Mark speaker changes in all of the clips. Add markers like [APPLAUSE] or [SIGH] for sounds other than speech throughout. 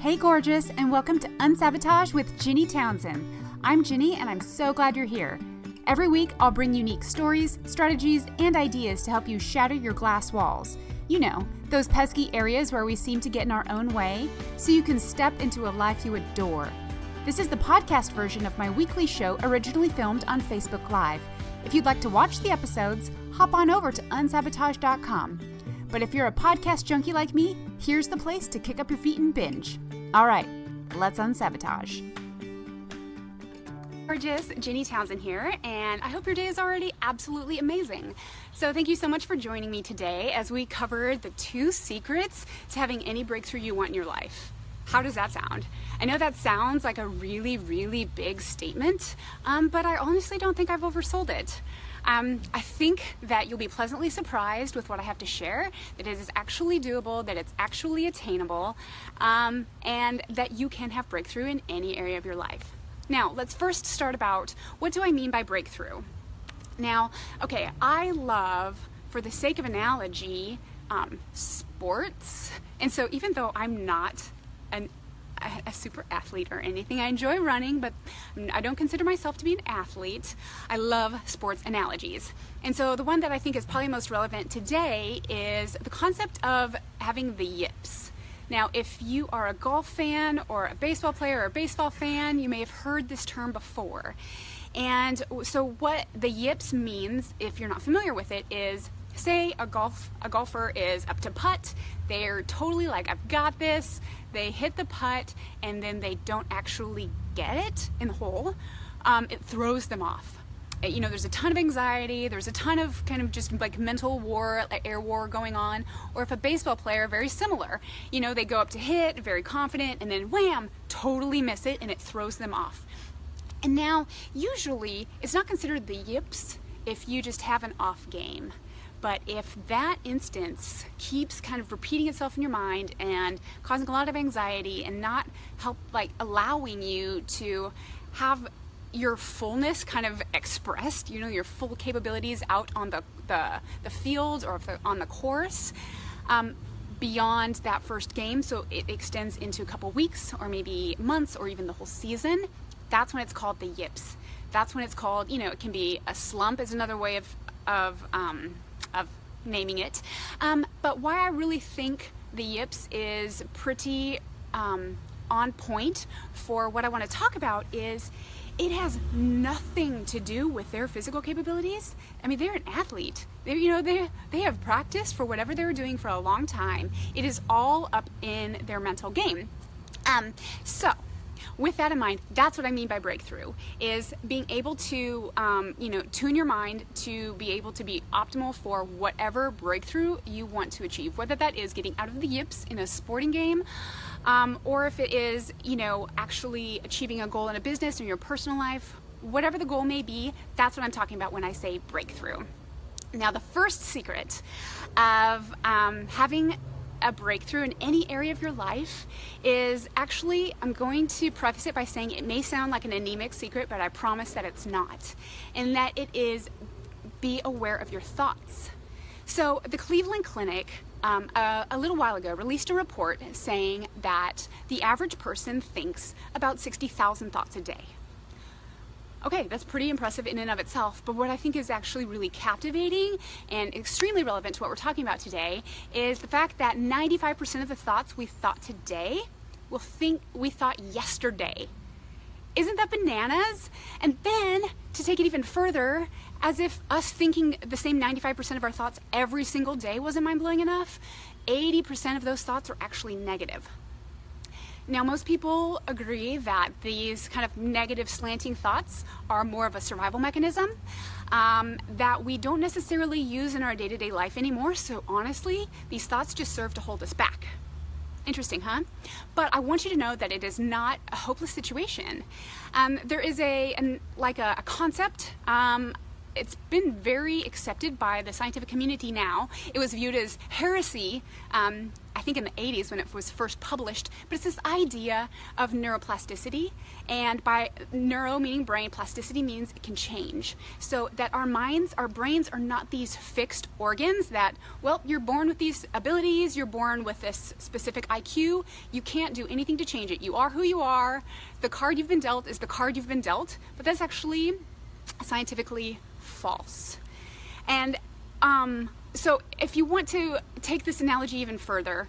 Speaker 1: Hey, gorgeous, and welcome to Unsabotage with Ginny Townsend. I'm Ginny, and I'm so glad you're here. Every week, I'll bring unique stories, strategies, and ideas to help you shatter your glass walls. You know, those pesky areas where we seem to get in our own way, so you can step into a life you adore. This is the podcast version of my weekly show originally filmed on Facebook Live. If you'd like to watch the episodes, hop on over to unsabotage.com. But if you're a podcast junkie like me, here's the place to kick up your feet and binge. All right, let's unsabotage. Gorgeous, Ginny Townsend here, and I hope your day is already absolutely amazing. So, thank you so much for joining me today as we cover the two secrets to having any breakthrough you want in your life. How does that sound? I know that sounds like a really, really big statement, um, but I honestly don't think I've oversold it. Um, I think that you'll be pleasantly surprised with what I have to share, that it is actually doable, that it's actually attainable, um, and that you can have breakthrough in any area of your life. Now, let's first start about what do I mean by breakthrough? Now, okay, I love, for the sake of analogy, um, sports. And so even though I'm not an a super athlete or anything. I enjoy running, but I don't consider myself to be an athlete. I love sports analogies. And so the one that I think is probably most relevant today is the concept of having the yips. Now, if you are a golf fan or a baseball player or a baseball fan, you may have heard this term before. And so what the yips means, if you're not familiar with it, is say a golf a golfer is up to putt they're totally like i've got this. They hit the putt and then they don't actually get it in the hole. Um, it throws them off. Uh, you know there's a ton of anxiety there's a ton of kind of just like mental war like air war going on. Or if a baseball player very similar you know they go up to hit very confident and then wham totally miss it and it throws them off. And now usually it's not considered the yips if you just have an off game but if that instance keeps kind of repeating itself in your mind and causing a lot of anxiety and not help like allowing you to have your fullness kind of expressed, you know, your full capabilities out on the the, the field or on the course, um, beyond that first game, so it extends into a couple weeks or maybe months or even the whole season, that's when it's called the yips. That's when it's called, you know, it can be a slump is another way of, of um, of naming it. Um, but why I really think the Yips is pretty um, on point for what I want to talk about is it has nothing to do with their physical capabilities. I mean, they're an athlete. They, you know, they they have practiced for whatever they were doing for a long time. It is all up in their mental game. Um, so with that in mind, that's what I mean by breakthrough is being able to, um, you know, tune your mind to be able to be optimal for whatever breakthrough you want to achieve, whether that is getting out of the yips in a sporting game, um, or if it is, you know, actually achieving a goal in a business or your personal life, whatever the goal may be, that's what I'm talking about when I say breakthrough. Now, the first secret of um, having a breakthrough in any area of your life is actually, I'm going to preface it by saying it may sound like an anemic secret, but I promise that it's not. And that it is be aware of your thoughts. So, the Cleveland Clinic um, a, a, little while ago released a report saying that the average person thinks about 60,000 thoughts a day. Okay, that's pretty impressive in and of itself, but what I think is actually really captivating and extremely relevant to what we're talking about today is the fact that 95% of the thoughts we thought today will think we thought yesterday. Isn't that bananas? And then to take it even further, as if us thinking the same 95% of our thoughts every single day wasn't mind blowing enough, 80% of those thoughts are actually negative. Now, most people agree that these kind of negative slanting thoughts are more of a survival mechanism um, that we don't necessarily use in our day to day life anymore. So, honestly, these thoughts just serve to hold us back. Interesting, huh? But I want you to know that it is not a hopeless situation. Um, there is a an, like a, a concept um, it's been very accepted by the scientific community now. It was viewed as heresy, um, I think in the 80s when it was first published, but it's this idea of neuroplasticity. And by neuro meaning brain, plasticity means it can change. So that our minds, our brains are not these fixed organs that, well, you're born with these abilities, you're born with this specific IQ, you can't do anything to change it. You are who you are. The card you've been dealt is the card you've been dealt, but that's actually scientifically false. And um, so, if you want to take this analogy even further,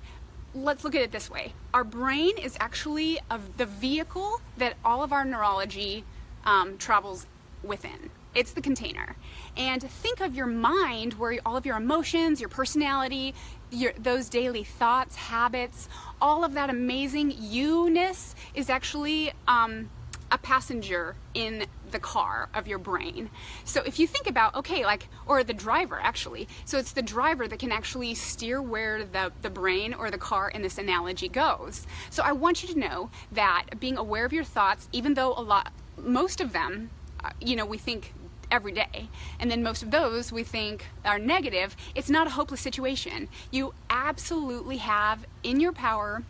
Speaker 1: let's look at it this way. Our brain is actually the vehicle that all of our neurology um, travels within. It's the container. And think of your mind where all of your emotions, your personality, your, those daily thoughts, habits, all of that amazing you ness is actually um, a passenger in the car of your brain. So if you think about, okay, like, or the driver actually, so it's the driver that can actually steer where the, the brain or the car in this analogy goes. So I want you to know that being aware of your thoughts, even though a lot, most of them, uh, you know, we think every day. And then most of those we think are negative. It's not a hopeless situation. You absolutely have in your power,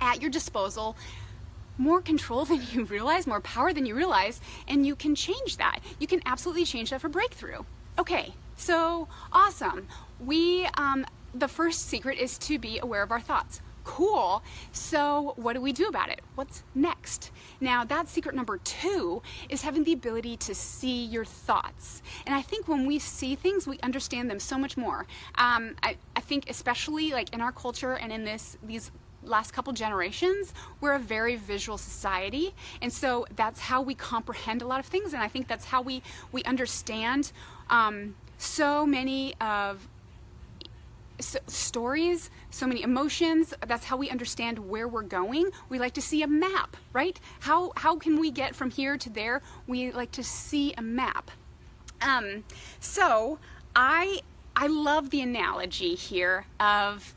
Speaker 1: at your disposal, more control [LAUGHS] than you realize, more power than you realize, and you can change that. You can absolutely change that for breakthrough. Okay, so awesome. We, um, the first secret is to be aware of our thoughts. Cool. So, what do we do about it? What's next? Now, that secret number two is having the ability to see your thoughts. And I think when we see things, we understand them so much more. Um, I, I think, especially like in our culture and in this these last couple generations, we're a very visual society. And so that's how we comprehend a lot of things. And I think that's how we, we understand um, so many of stories, so many emotions. That's how we understand where we're going. We like to see a map, right? How, how can we get from here to there? We like to see a map. Um, so I, I love the analogy here of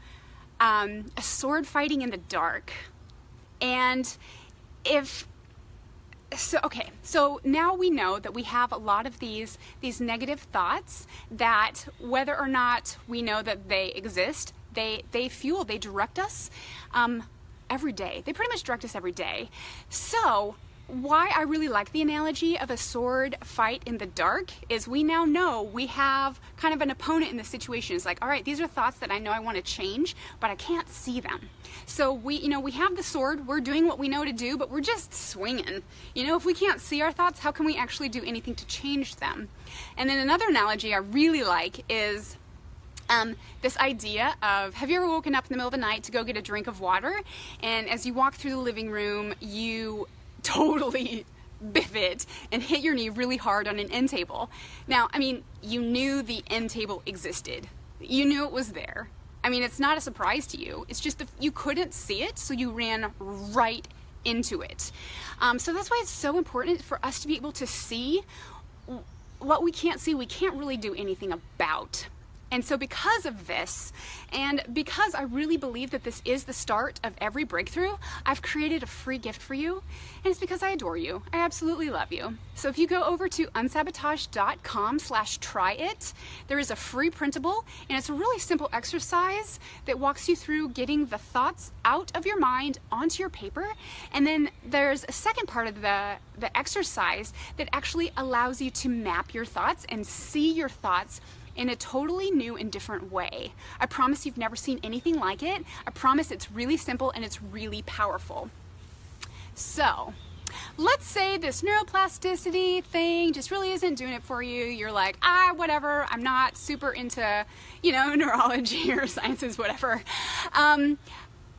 Speaker 1: um, a sword fighting in the dark. And if so okay so now we know that we have a lot of these these negative thoughts that whether or not we know that they exist they they fuel they direct us um, every day they pretty much direct us every day so why I really like the analogy of a sword fight in the dark is we now know we have kind of an opponent in the situation. It's like, all right, these are thoughts that I know I want to change, but I can't see them. So we, you know, we have the sword, we're doing what we know to do, but we're just swinging. You know, if we can't see our thoughts, how can we actually do anything to change them? And then another analogy I really like is um, this idea of have you ever woken up in the middle of the night to go get a drink of water and as you walk through the living room you totally [LAUGHS] biff it and hit your knee really hard on an end table. Now, I mean, you knew the end table existed. You knew it was there. I mean, it's not a surprise to you. It's just you couldn't see it, so you ran right into it. Um, so that's why it's so important for us to be able to see what we can't see, we can't really do anything about. And so, because of this, and because I really believe that this is the start of every breakthrough, I've created a free gift for you. And it's because I adore you. I absolutely love you. So, if you go over to unsabotage.com slash try it, there is a free printable, and it's a really simple exercise that walks you through getting the thoughts out of your mind onto your paper. And then there's a second part of the, the exercise that actually allows you to map your thoughts and see your thoughts in a totally new and different way. I promise you've never seen anything like it. I promise it's really simple and it's really powerful. So, let's say this neuroplasticity thing just really isn't doing it for you. You're like, ah, whatever, I'm not super into, you know, [LAUGHS] neurology or sciences, whatever. Um,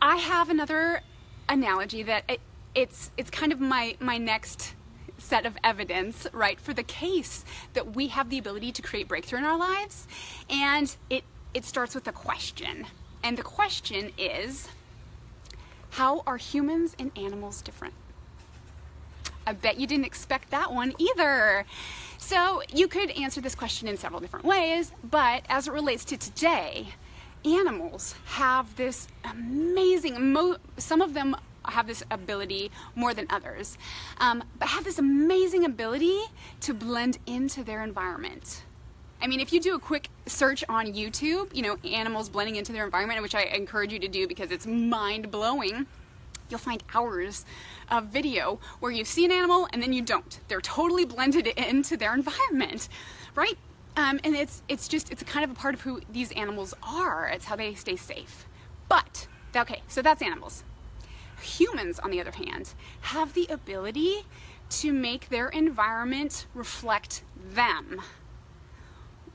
Speaker 1: I have another analogy that it, it's it's kind of my my next set of evidence, right, for the case that we have the ability to create breakthrough in our lives. And it, it starts with a question. And the question is how are humans and animals different? I bet you didn't expect that one either. So you could answer this question in several different ways, but as it relates to today, animals have this amazing, some of them have this ability more than others, um, but have this amazing ability to blend into their environment. I mean, if you do a quick search on YouTube, you know, animals blending into their environment, which I encourage you to do because it's mind blowing, you'll find hours of video where you see an animal and then you don't. They're totally blended [LAUGHS] into their environment, right? Um, and it's it's just it's kind of a part of who these animals are. It's how they stay safe. But okay, so that's animals. Humans, on the other hand, have the ability to make their environment reflect them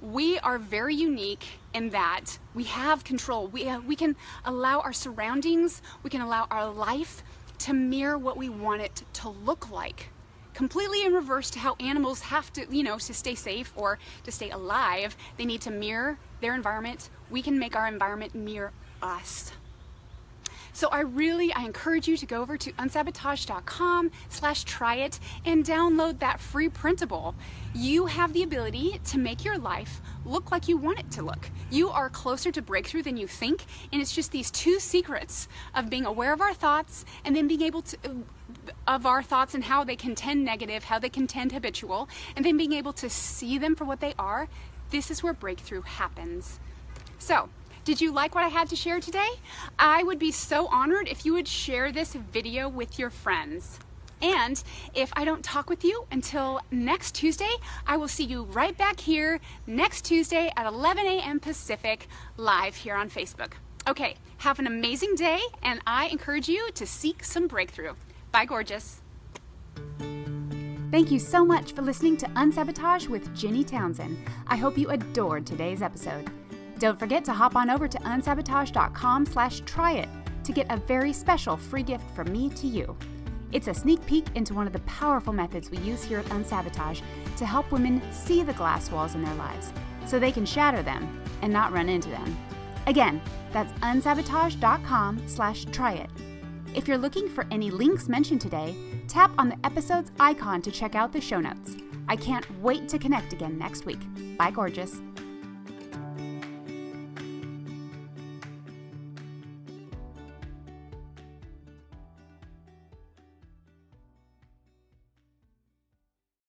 Speaker 1: we are very unique in that we have control. We, uh, we can allow our surroundings, we can allow our life to mirror what we want it to look like. Completely in reverse to how animals have to, you know, to stay safe or to stay alive, they need to mirror their environment. We can make our environment mirror us. So I really, I encourage you to go over to unsabotage.com slash try it and download that free printable. You have the ability to make your life look like you want it to look. You are closer to breakthrough than you think, and it's just these two secrets of being aware of our thoughts and then being able to of our thoughts and how they can tend negative, how they can tend habitual, and then being able to see them for what they are. This is where breakthrough happens. So, did you like what I had to share today? I would be so honored if you would share this video with your friends. And if I don't talk with you until next Tuesday, I will see you right back here next Tuesday at 11 a.m. Pacific, live here on Facebook. Okay, have an amazing day, and I encourage you to seek some breakthrough. Bye, gorgeous. Thank you so much for listening to Unsabotage with Ginny Townsend. I hope you adored today's episode. Don't forget to hop on over to unsabotage.com slash try it to get a very special free gift from me to you. It's a sneak peek into one of the powerful methods we use here at Unsabotage to help women see the glass walls in their lives so they can shatter them and not run into them. Again, that's unsabotage.com slash try it. If you're looking for any links mentioned today, tap on the episode's icon to check out the show notes. I can't wait to connect again next week. Bye, gorgeous.